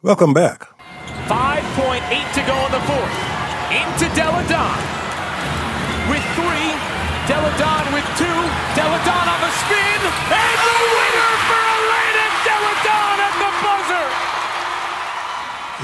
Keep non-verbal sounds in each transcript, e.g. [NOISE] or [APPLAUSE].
Welcome back. 5.8 to go in the fourth. Into Delle Donne. With three. Delle Donne with two. Delle Donne on the spin. And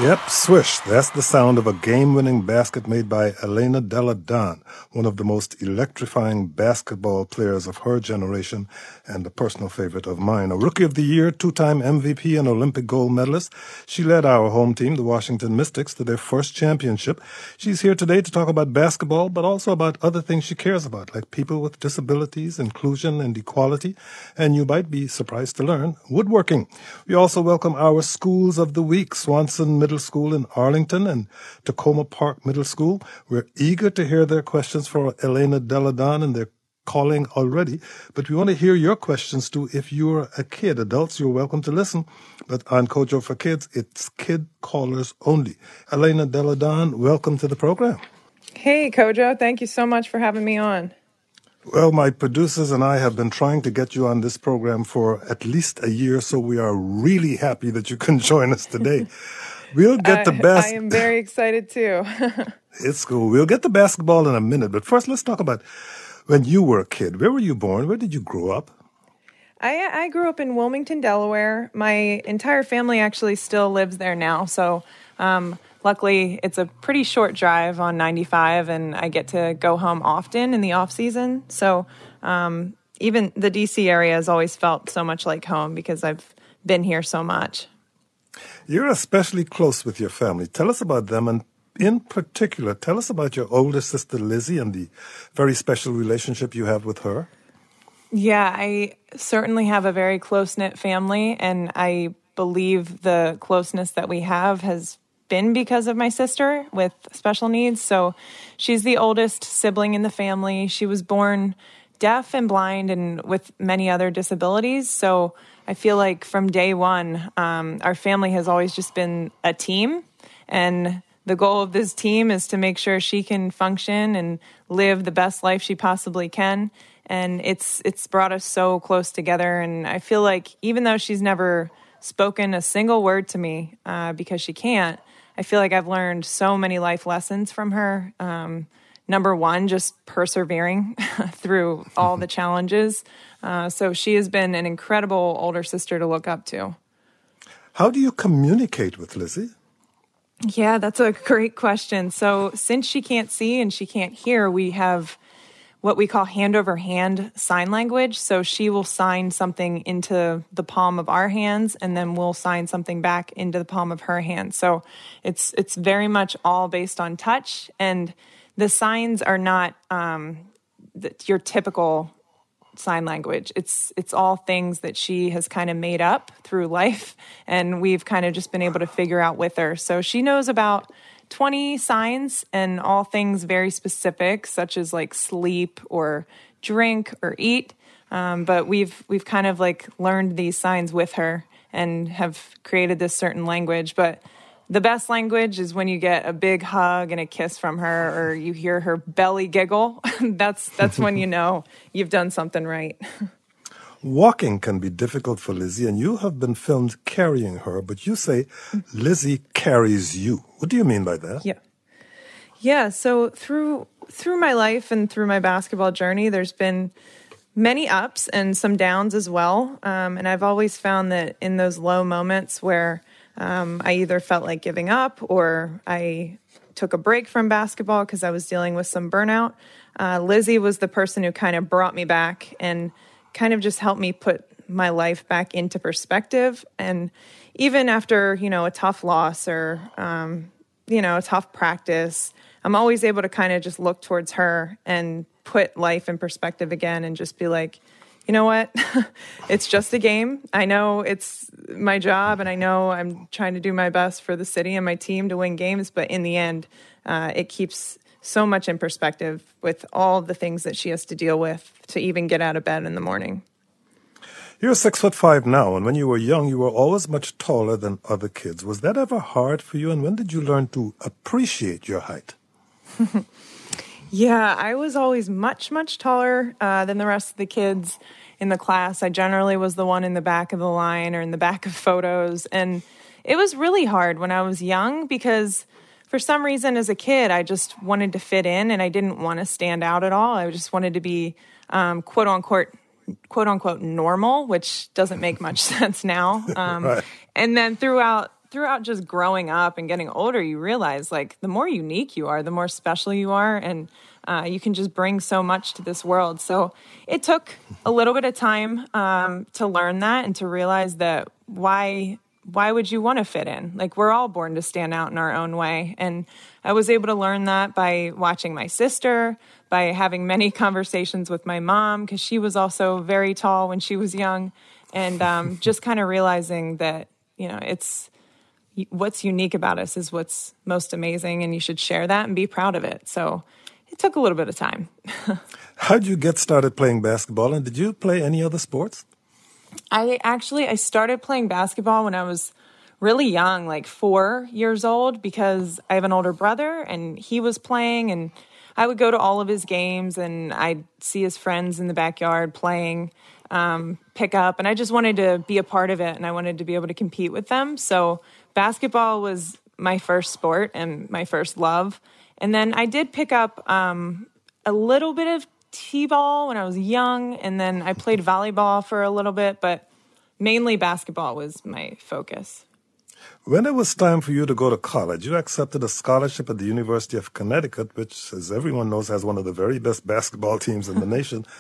Yep, swish. That's the sound of a game-winning basket made by Elena Delle Donne, one of the most electrifying basketball players of her generation and a personal favorite of mine. A rookie of the year, two-time MVP and Olympic gold medalist, she led our home team, the Washington Mystics, to their first championship. She's here today to talk about basketball, but also about other things she cares about, like people with disabilities, inclusion, and equality. And you might be surprised to learn, woodworking. We also welcome our schools of the week, Swanson Middle School in Arlington and Takoma Park Middle School. We're eager to hear their questions for Elena Delle Donne and they're calling already, but we want to hear your questions too. If you're a kid, adults, you're welcome to listen. But on Kojo for Kids, it's kid callers only. Elena Delle Donne, welcome to the program. Hey, Kojo. Thank you so much for having me on. Well, my producers and I have been trying to get you on this program for at least a year, so we are really happy that you can [LAUGHS] join us today. [LAUGHS] We'll get the best. I am very excited too. [LAUGHS] it's cool. We'll get the basketball in a minute, but first let's talk about when you were a kid. Where were you born? Where did you grow up? I, I grew up in Wilmington, Delaware. My entire family actually still lives there now. So, um, luckily, it's a pretty short drive on 95, and I get to go home often in the off season. So, um, even the DC area has always felt so much like home because I've been here so much. You're especially close with your family. Tell us about them and in particular, tell us about your older sister Lizzie and the very special relationship you have with her. Yeah, I certainly have a very close knit family, and I believe the closeness that we have has been because of my sister with special needs. So she's the oldest sibling in the family. She was born deaf and blind and with many other disabilities. So I feel like from day one, um, our family has always just been a team. And the goal of this team is to make sure she can function and live the best life she possibly can. And it's it's brought us so close together. And I feel like even though she's never spoken a single word to me uh, because she can't, I feel like I've learned so many life lessons from her. Um, number one, just persevering [LAUGHS] through all the challenges. Uh, so she has been an incredible older sister to look up to. How do you communicate with Lizzie? Yeah, that's a great question. So, since she can't see and she can't hear, we have what we call hand over hand sign language. So, she will sign something into the palm of our hands and then we'll sign something back into the palm of her hand. So, it's it's very much all based on touch and the signs are not um, the, your typical sign language. It's it's all things that she has kind of made up through life and we've kind of just been able to figure out with her. So she knows about 20 signs and all things very specific such as like sleep or drink or eat. Um, but we've we've kind of like learned these signs with her and have created this certain language, but the best language is when you get a big hug and a kiss from her or you hear her belly giggle. [LAUGHS] that's that's when you know you've done something right. Walking can be difficult for Lizzie, and you have been filmed carrying her, but you say Lizzie carries you. What do you mean by that? Yeah. Yeah, so through through my life and through my basketball journey, there's been many ups and some downs as well. Um, and I've always found that in those low moments where um, I either felt like giving up or I took a break from basketball because I was dealing with some burnout. Uh, Lizzie was the person who kind of brought me back and kind of just helped me put my life back into perspective. And even after, you know, a tough loss or, um, you know, a tough practice, I'm always able to kind of just look towards her and put life in perspective again and just be like, you know what? [LAUGHS] it's just a game. I know it's my job and I know I'm trying to do my best for the city and my team to win games, but in the end, uh, it keeps so much in perspective with all the things that she has to deal with to even get out of bed in the morning. You're six foot five now, and when you were young, you were always much taller than other kids. Was that ever hard for you, and when did you learn to appreciate your height? [LAUGHS] Yeah, I was always much, much taller uh, than the rest of the kids in the class. I generally was the one in the back of the line or in the back of photos. And it was really hard when I was young because for some reason as a kid, I just wanted to fit in and I didn't want to stand out at all. I just wanted to be um, quote unquote quote unquote normal, which doesn't make much [LAUGHS] sense now. Um, right. And then throughout throughout just growing up and getting older, you realize like the more unique you are, the more special you are, and uh, you can just bring so much to this world. So it took a little bit of time um, to learn that and to realize that why why would you want to fit in? Like we're all born to stand out in our own way, and I was able to learn that by watching my sister, by having many [LAUGHS] conversations with my mom because she was also very tall when she was young, and um, just kind of realizing that you know it's what's unique about us is what's most amazing, and you should share that and be proud of it. So it took a little bit of time. [LAUGHS] How did you get started playing basketball, and did you play any other sports? I actually I started playing basketball when I was really young, like four years old, because I have an older brother and he was playing, and I would go to all of his games and I'd see his friends in the backyard playing um, pick up, and I just wanted to be a part of it, and I wanted to be able to compete with them. So basketball was my first sport and my first love. And then I did pick up um, a little bit of t-ball when I was young, and then I played volleyball for a little bit, but mainly basketball was my focus. When it was time for you to go to college, you accepted a scholarship at the University of Connecticut, which, as everyone knows, has one of the very best basketball teams in the nation. [LAUGHS]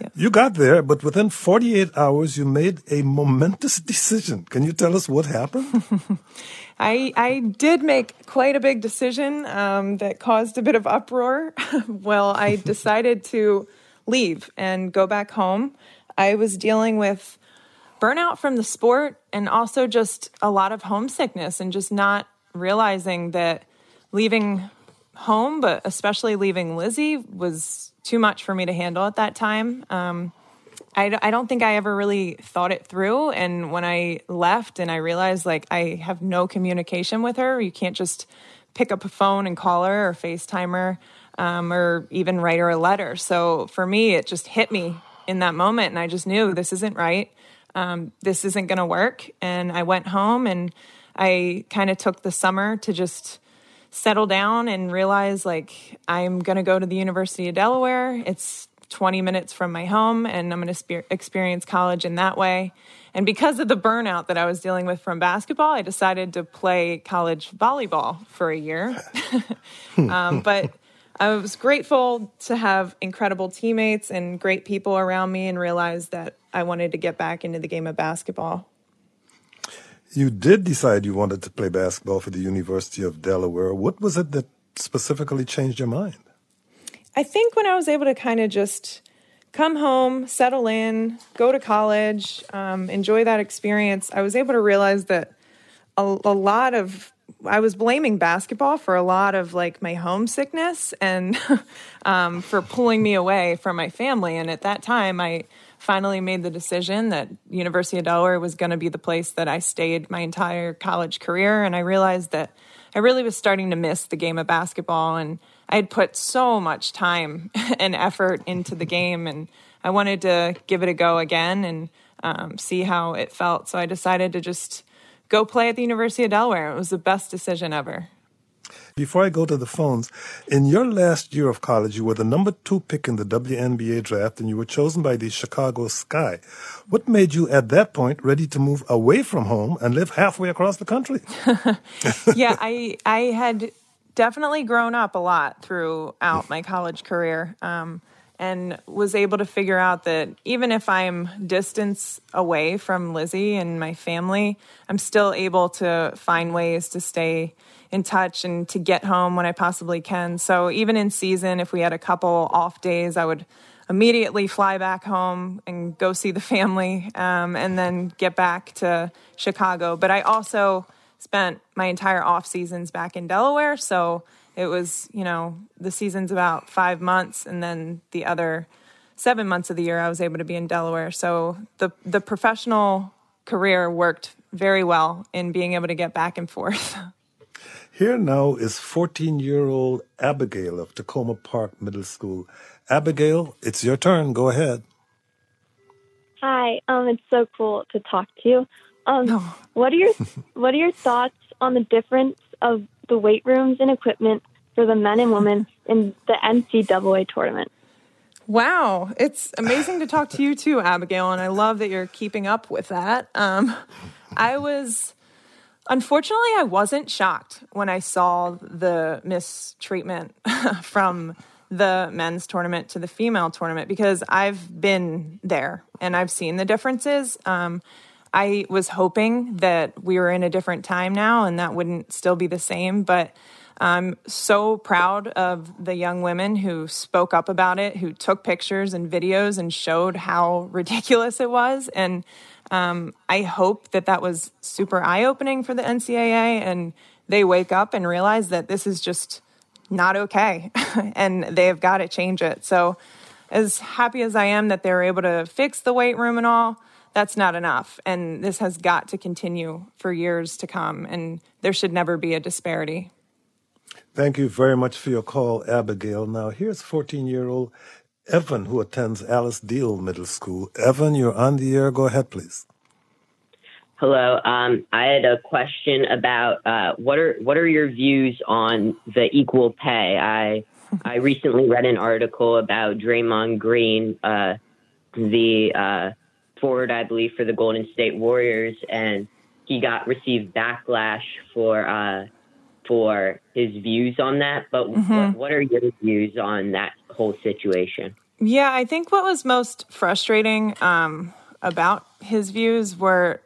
Yeah. You got there, but within 48 hours, you made a momentous [LAUGHS] decision. Can you tell us what happened? [LAUGHS] I, I did make quite a big decision um, that caused a bit of uproar. [LAUGHS] well, I decided to leave and go back home. I was dealing with burnout from the sport and also just a lot of homesickness and just not realizing that leaving home, but especially leaving Lizzie, was too much for me to handle at that time. Um, I, I don't think I ever really thought it through. And when I left and I realized like I have no communication with her, you can't just pick up a phone and call her or FaceTime her um, or even write her a letter. So for me, it just hit me in that moment. And I just knew this isn't right. Um, this isn't going to work. And I went home and I kind of took the summer to just settle down and realize like I'm going to go to the University of Delaware. It's 20 minutes from my home and I'm going to spe- experience college in that way. And because of the burnout that I was dealing with from basketball, I decided to play college volleyball for a year. [LAUGHS] um, but I was grateful to have incredible teammates and great people around me and realized that I wanted to get back into the game of basketball. You did decide you wanted to play basketball for the University of Delaware. What was it that specifically changed your mind? I think when I was able to kind of just come home, settle in, go to college, um, enjoy that experience, I was able to realize that a, a lot of I was blaming basketball for a lot of like my homesickness and [LAUGHS] um, for pulling me away from my family. And at that time, I finally made the decision that University of Delaware was going to be the place that I stayed my entire college career. And I realized that I really was starting to miss the game of basketball and I had put so much time [LAUGHS] and effort into the game, and I wanted to give it a go again and um, see how it felt. So I decided to just go play at the University of Delaware. It was the best decision ever. Before I go to the phones, in your last year of college, you were the number two pick in the WNBA draft and you were chosen by the Chicago Sky. What made you, at that point, ready to move away from home and live halfway across the country? [LAUGHS] yeah, I, I had definitely grown up a lot throughout my college career um, and was able to figure out that even if I'm distance away from Lizzie and my family, I'm still able to find ways to stay in touch and to get home when I possibly can. So even in season, if we had a couple off days, I would immediately fly back home and go see the family um, and then get back to Chicago. But I also spent my entire off seasons back in Delaware. So it was, you know, the season's about five months, and then the other seven months of the year I was able to be in Delaware. So the the professional career worked very well in being able to get back and forth. [LAUGHS] Here now is 14 year old Abigail of Takoma Park Middle School. Abigail, it's your turn. Go ahead. Hi, um, it's so cool to talk to you. Um, no. What are your [LAUGHS] What are your thoughts on the difference of the weight rooms and equipment for the men and women in the NCAA tournament? Wow, it's amazing to talk to you too, Abigail, and I love that you're keeping up with that. Um, I was, unfortunately, I wasn't shocked when I saw the mistreatment [LAUGHS] from the men's tournament to the female tournament because I've been there and I've seen the differences. Um, I was hoping that we were in a different time now and that wouldn't still be the same, but I'm so proud of the young women who spoke up about it, who took pictures and videos and showed how ridiculous it was. And um, I hope that that was super eye opening for the NCAA and they wake up and realize that this is just not okay [LAUGHS] and they've got to change it. So, as happy as I am that they were able to fix the weight room and all, that's not enough. And this has got to continue for years to come. And there should never be a disparity. Thank you very much for your call, Abigail. Now, here's 14 year old Evan, who attends Alice Deal Middle School. Evan, you're on the air. Go ahead, please. Hello. Um, I had a question about uh, what are what are your views on the equal pay? I I recently read an article about Draymond Green, uh, the uh, forward, I believe, for the Golden State Warriors, and he got received backlash for uh, for his views on that. But mm-hmm. what, what are your views on that whole situation? Yeah, I think what was most frustrating um, about his views were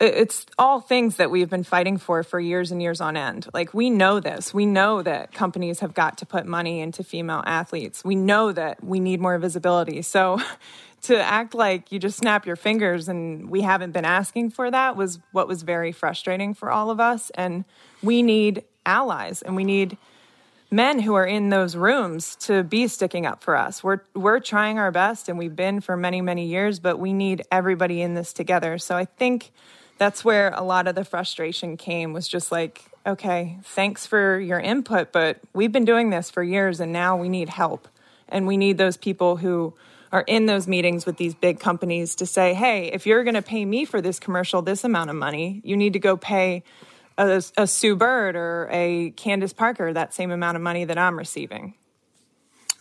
it's all things that we've been fighting for for years and years on end. Like we know this. We know that companies have got to put money into female athletes. We know that we need more visibility. So [LAUGHS] to act like you just snap your fingers and we haven't been asking for that was what was very frustrating for all of us and we need allies and we need men who are in those rooms to be sticking up for us. We're we're trying our best and we've been for many many years, but we need everybody in this together. So I think that's where a lot of the frustration came was just like okay thanks for your input but we've been doing this for years and now we need help. And we need those people who are in those meetings with these big companies to say hey if you're going to pay me for this commercial this amount of money you need to go pay a, a sue bird or a candace parker that same amount of money that i'm receiving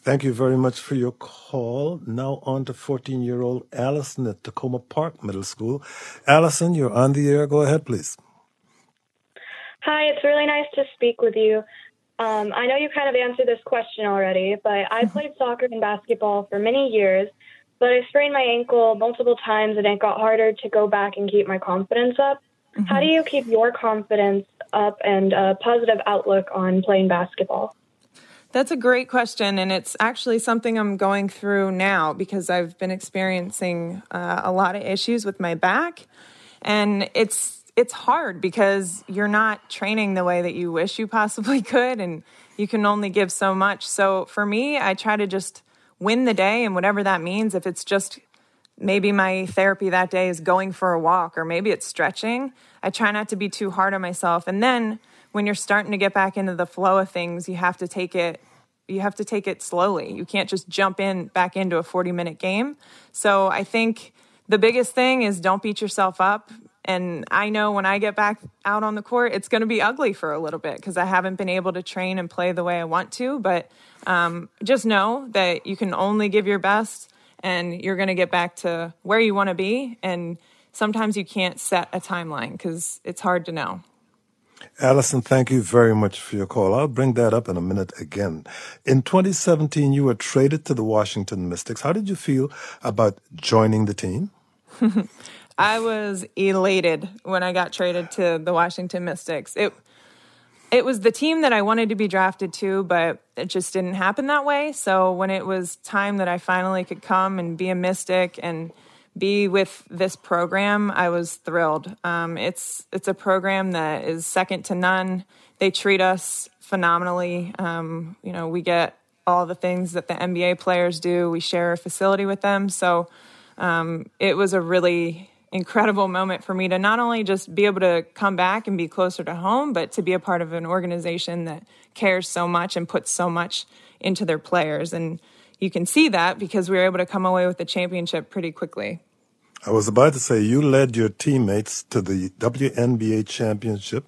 Thank you very much for your call. Now on to 14 year old Allison at Takoma Park Middle School. Allison, you're on the air. Go ahead, please. Hi, it's really nice to speak with you. Um, I know you kind of answered this question already, but I played soccer and basketball for many years, but I sprained my ankle multiple times and it got harder to go back and keep my confidence up. Mm-hmm. How do you keep your confidence up and a positive outlook on playing basketball? That's a great question, and it's actually something I'm going through now because I've been experiencing uh, a lot of issues with my back, and it's it's hard because you're not training the way that you wish you possibly [LAUGHS] could, and you can only give so much. So for me, I try to just win the day, and whatever that means. If it's just maybe my therapy that day is going for a walk, or maybe it's stretching, I try not to be too hard on myself, and then when you're starting to get back into the flow of things, you have to take it you have to take it slowly. You can't just jump in back into a 40 minute game. So I think the biggest thing is don't beat yourself up. And I know when I get back out on the court, it's going to be ugly for a little bit because I haven't been able to train and play the way I want to. But um, just know that you can only give your best and you're going to get back to where you want to be. And sometimes you can't set a timeline because it's hard to know. Allison, thank you very much for your call. I'll bring that up in a minute again. In 2017, you were traded to the Washington Mystics. How did you feel about joining the team? [LAUGHS] I was elated when I got traded to the Washington Mystics. It it was the team that I wanted to be drafted to, but it just didn't happen that way. So when it was time that I finally could come and be a Mystic and be with this program, I was thrilled. Um, it's it's a program that is second to none. They treat us phenomenally. Um, you know, we get all the things that the NBA players do. We share a facility with them, so um, it was a really incredible moment for me to not only just be able to come back and be closer to home, but to be a part of an organization that cares so much and puts so much into their players and you can see that because we were able to come away with the championship pretty quickly. I was about to say you led your teammates to the WNBA championship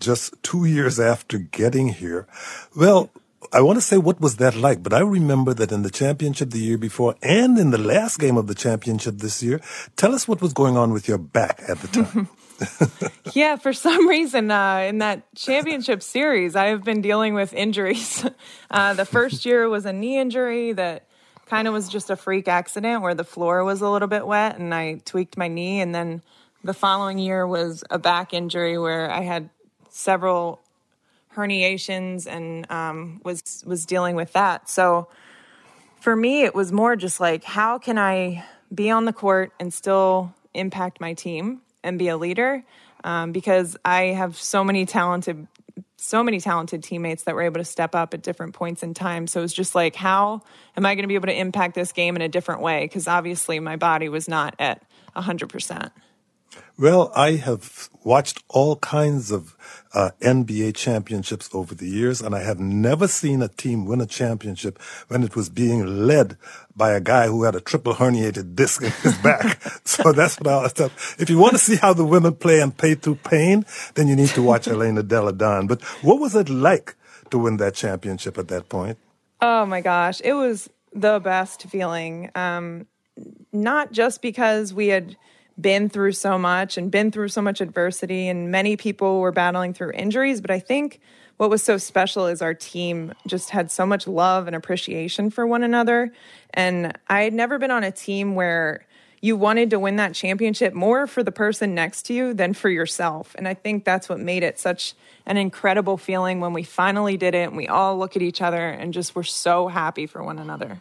just two years after getting here. Well, I want to say what was that like, but I remember that in the championship the year before and in the last game of the championship this year, tell us what was going on with your back at the time. [LAUGHS] [LAUGHS] yeah, for some reason uh, in that championship series, I have been dealing with injuries. [LAUGHS] Uh, the first year was a knee injury that kind of was just a freak accident where the floor was a little bit wet and I tweaked my knee. And then the following year was a back injury where I had several herniations and um, was was dealing with that. So for me, it was more just like, how can I be on the court and still impact my team and be a leader? Um, because I have so many talented, so many talented teammates that were able to step up at different points in time. So it was just like, how am I going to be able to impact this game in a different way? Because obviously my body was not at hundred percent. Well, I have watched all kinds of uh, NBA championships over the years, and I have never seen a team win a championship when it was being led by a guy who had a triple herniated disc in his back. [LAUGHS] so that's what I thought. If you want to see how the women play and play through pain, then you need to watch Elena Delle Donne. But what was it like to win that championship at that point? Oh my gosh, it was the best feeling. Um, not just because we had been through so much and been through so much adversity, and many people were battling through injuries. But I think what was so special is our team just had so much love and appreciation for one another. And I had never been on a team where you wanted to win that championship more for the person next to you than for yourself. And I think that's what made it such an incredible feeling when we finally did it and we all look at each other and just were so happy for one another.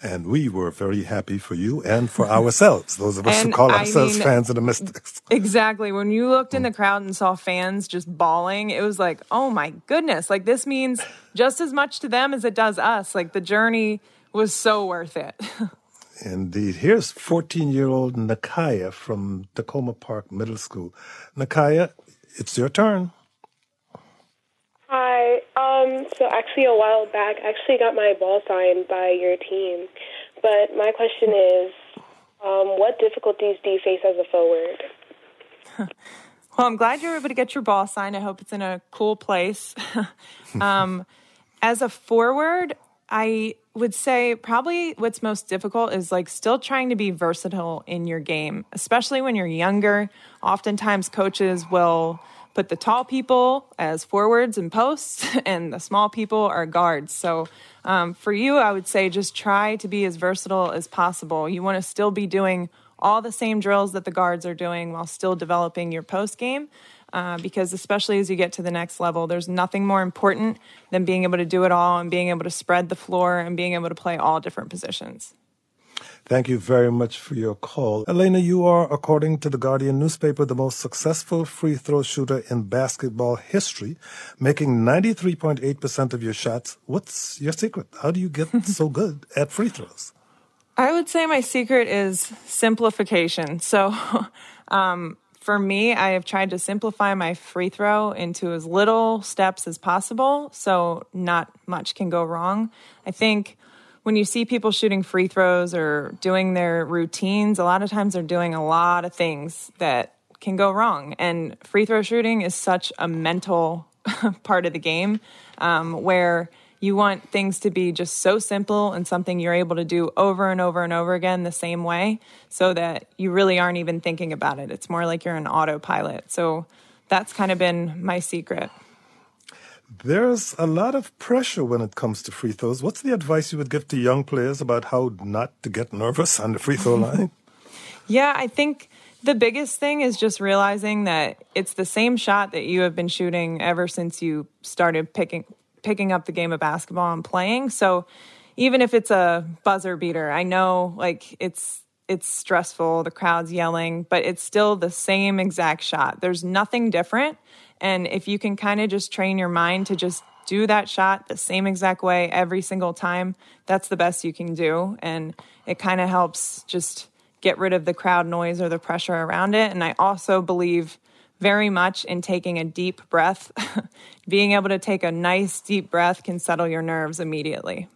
And we were very happy for you and for [LAUGHS] ourselves, those of us who call I ourselves mean, fans of the Mystics. [LAUGHS] Exactly. When you looked in the mm. crowd and saw fans just bawling, it was like, oh my goodness. Like, this means just as much to them as it does us. Like, the journey was so worth it. [LAUGHS] Indeed. Here's 14 year old Nakaya from Takoma Park Middle School. Nakaya, it's your turn. Hi. Um, so actually, a while back, I actually got my ball signed by your team. But my question is, um, what difficulties do you face as a forward? [LAUGHS] well, I'm glad you were able to get your ball signed. I hope it's in a cool place. [LAUGHS] um, as a forward, I would say probably what's most difficult is like still trying to be versatile in your game, especially when you're younger. Oftentimes, coaches will put the tall people as forwards and posts, [LAUGHS] and the small people are guards. So um, for you, I would say just try to be as versatile as possible. You want to still be doing all the same drills that the guards are doing while still developing your post game. Uh, because especially as you get to the next level, there's nothing more important than being able to do it all and being able to spread the floor and being able to play all different positions. Thank you very much for your call. Elena, you are, according to the Guardian newspaper, the most successful free throw shooter in basketball history, making 93.8% of your shots. What's your secret? How do you get [LAUGHS] so good at free throws? I would say my secret is simplification. So, [LAUGHS] um, for me, I have tried to simplify my free throw into as little steps as possible so not much can go wrong. I think when you see people shooting free throws or doing their routines, a lot of times they're doing a lot of things that can go wrong. And free throw shooting is such a mental [LAUGHS] part of the game um, where you want things to be just so simple and something you're able to do over and over and over again the same way so that you really aren't even thinking about it. It's more like you're an autopilot. So that's kind of been my secret. There's a lot of pressure when it comes to free throws. What's the advice you would give to young players about how not to get nervous [LAUGHS] on the free throw [LAUGHS] line? yeah, I think the biggest thing is just realizing that it's the same shot that you have been shooting ever since you started picking picking up the game of basketball and playing. So even if it's a buzzer beater, I know like it's it's stressful, the crowd's yelling, but it's still the same exact shot. There's nothing different. And if you can kind of just train your mind to just do that shot the same exact way every single time, that's the best you can do. And it kind of helps just get rid of the crowd noise or the pressure around it. And I also believe very much in taking a deep breath. [LAUGHS] Being able to take a nice deep breath can settle your nerves immediately.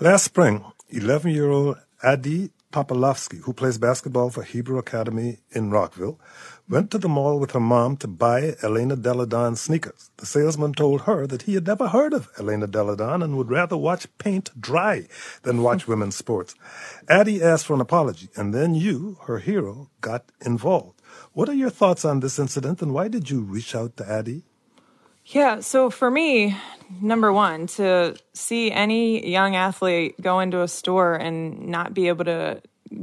Last spring, 11 year old Adi Popolovsky, who plays basketball for Hebrew Academy in Rockville, went to the mall with her mom to buy Elena Delle Donne sneakers. The salesman told her that he had never heard of Elena Delle Donne and would rather watch paint dry than watch [LAUGHS] women's sports. Addie asked for an apology, and then you, her hero, got involved. What are your thoughts on this incident, and why did you reach out to Addie? Yeah, so for me, number one, to see any young athlete go into a store and not be able to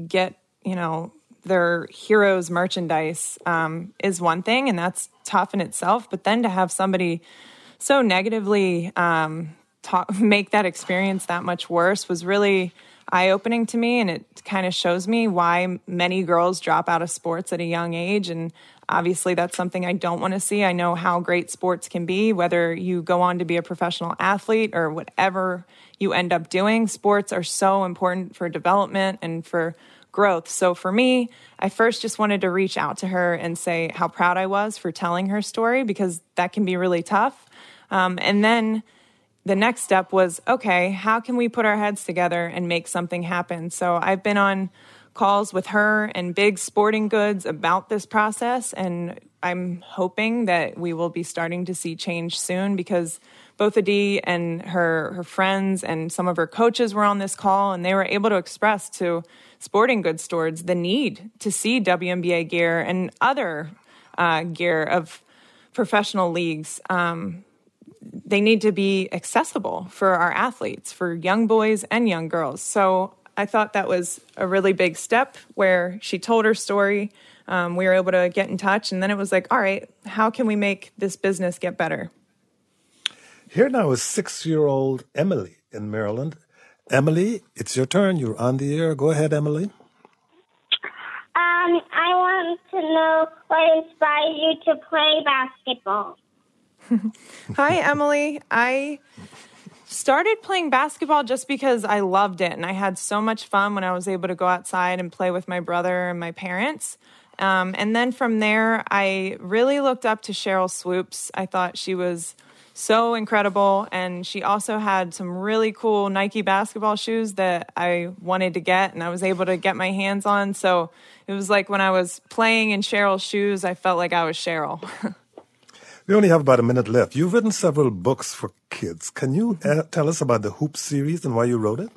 get, you know, their heroes merchandise um, is one thing, and that's tough in itself. But then to have somebody so negatively um, talk, [LAUGHS] make that experience that much worse was really eye opening to me. And it kind of shows me why many girls drop out of sports at a young age. And obviously, that's something I don't want to see. I know how great sports can be, whether you go on to be a professional athlete or whatever you end up doing. Sports are so important for development and for growth. So for me, I first just wanted to reach out to her and say how proud I was for telling her story because that can be really tough. Um, and then the next step was okay, how can we put our heads together and make something happen? So I've been on calls with her and big sporting goods about this process, and I'm hoping that we will be starting to see change soon because both Adi and her her friends and some of her coaches were on this call, and they were able to express to sporting goods stores the need to see WNBA gear and other uh, gear of professional leagues. Um, they need to be accessible for our athletes, for young boys and young girls. So I thought that was a really big step where she told her story. Um, we were able to get in touch, and then it was like, all right, how can we make this business get better? Here now is six year old Emily in Maryland. Emily, it's your turn. You're on the air. Go ahead, Emily. Um, I want to know what inspired you to play basketball. [LAUGHS] Hi, Emily. I started playing basketball just because I loved it and I had so much fun when I was able to go outside and play with my brother and my parents. Um, and then from there, I really looked up to Sheryl Swoopes. I thought she was so incredible. And she also had some really cool Nike basketball shoes that I wanted to get and I was able to get my hands on. So it was like when I was playing in Sheryl's shoes, I felt like I was Sheryl. [LAUGHS] we only have about a minute left. You've written several books for kids. Can you uh, tell us about the Hoop series and why you wrote it?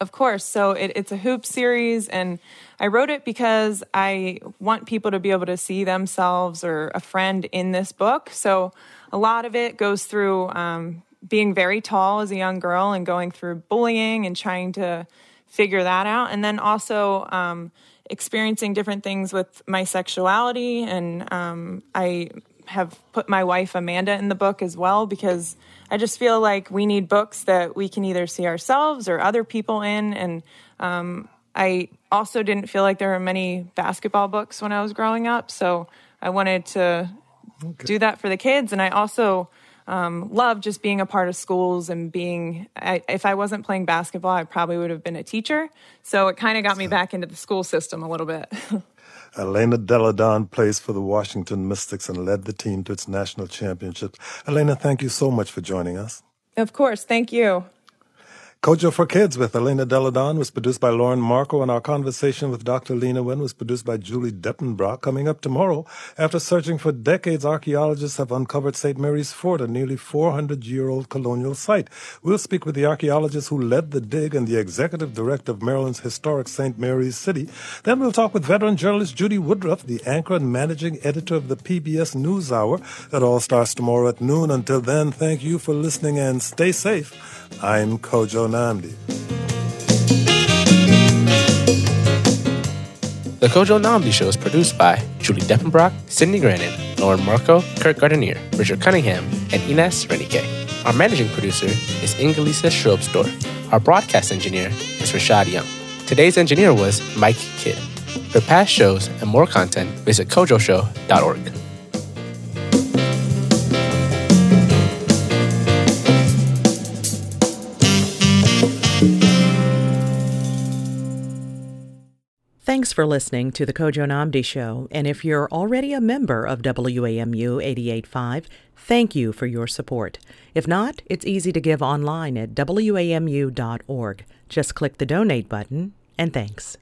Of course. So it, it's a hoop series, and I wrote it because I want people to be able to see themselves or a friend in this book. So a lot of it goes through um, being very tall as a young girl and going through bullying and trying to figure that out. And then also um, experiencing different things with my sexuality. And um, I have put my wife Amanda in the book as well because I just feel like we need books that we can either see ourselves or other people in. And um, I also didn't feel like there were many basketball books when I was growing up. So I wanted to okay. do that for the kids. And I also um, love just being a part of schools and being, I, if I wasn't playing basketball, I probably would have been a teacher. So it kind of got me back into the school system a little bit. [LAUGHS] Elena Delle Donne plays for the Washington Mystics and led the team to its national championships. Elena, thank you so much for joining us. Of course. Thank you. Kojo for Kids with Elena Delle Donne was produced by Lauren Marco, and our conversation with Dr. Leana Wen was produced by Julie Depenbrock. Coming up tomorrow, after searching for decades, archaeologists have uncovered St. Mary's Fort, a nearly 400-year-old colonial site. We'll speak with the archaeologist who led the dig and the executive director of Maryland's historic St. Mary's City. Then we'll talk with veteran journalist Judy Woodruff, the anchor and managing editor of the PBS NewsHour. That all starts tomorrow at noon. Until then, thank you for listening and stay safe. I'm Kojo The Kojo Nnamdi Show is produced by Julie Depenbrock, Sydney Grannon, Lauren Marco, Kurt Gardenier, Richard Cunningham, and Ines Renike. Our managing producer is Ingalisa Schrobsdorff. Our broadcast engineer is Rashad Young. Today's engineer was Mike Kidd. For past shows and more content, visit kojoshow.org. Thanks for listening to the Kojo Nnamdi Show. And if you're already a member of WAMU 88.5, thank you for your support. If not, it's easy to give online at WAMU.org. Just click the donate button, and thanks.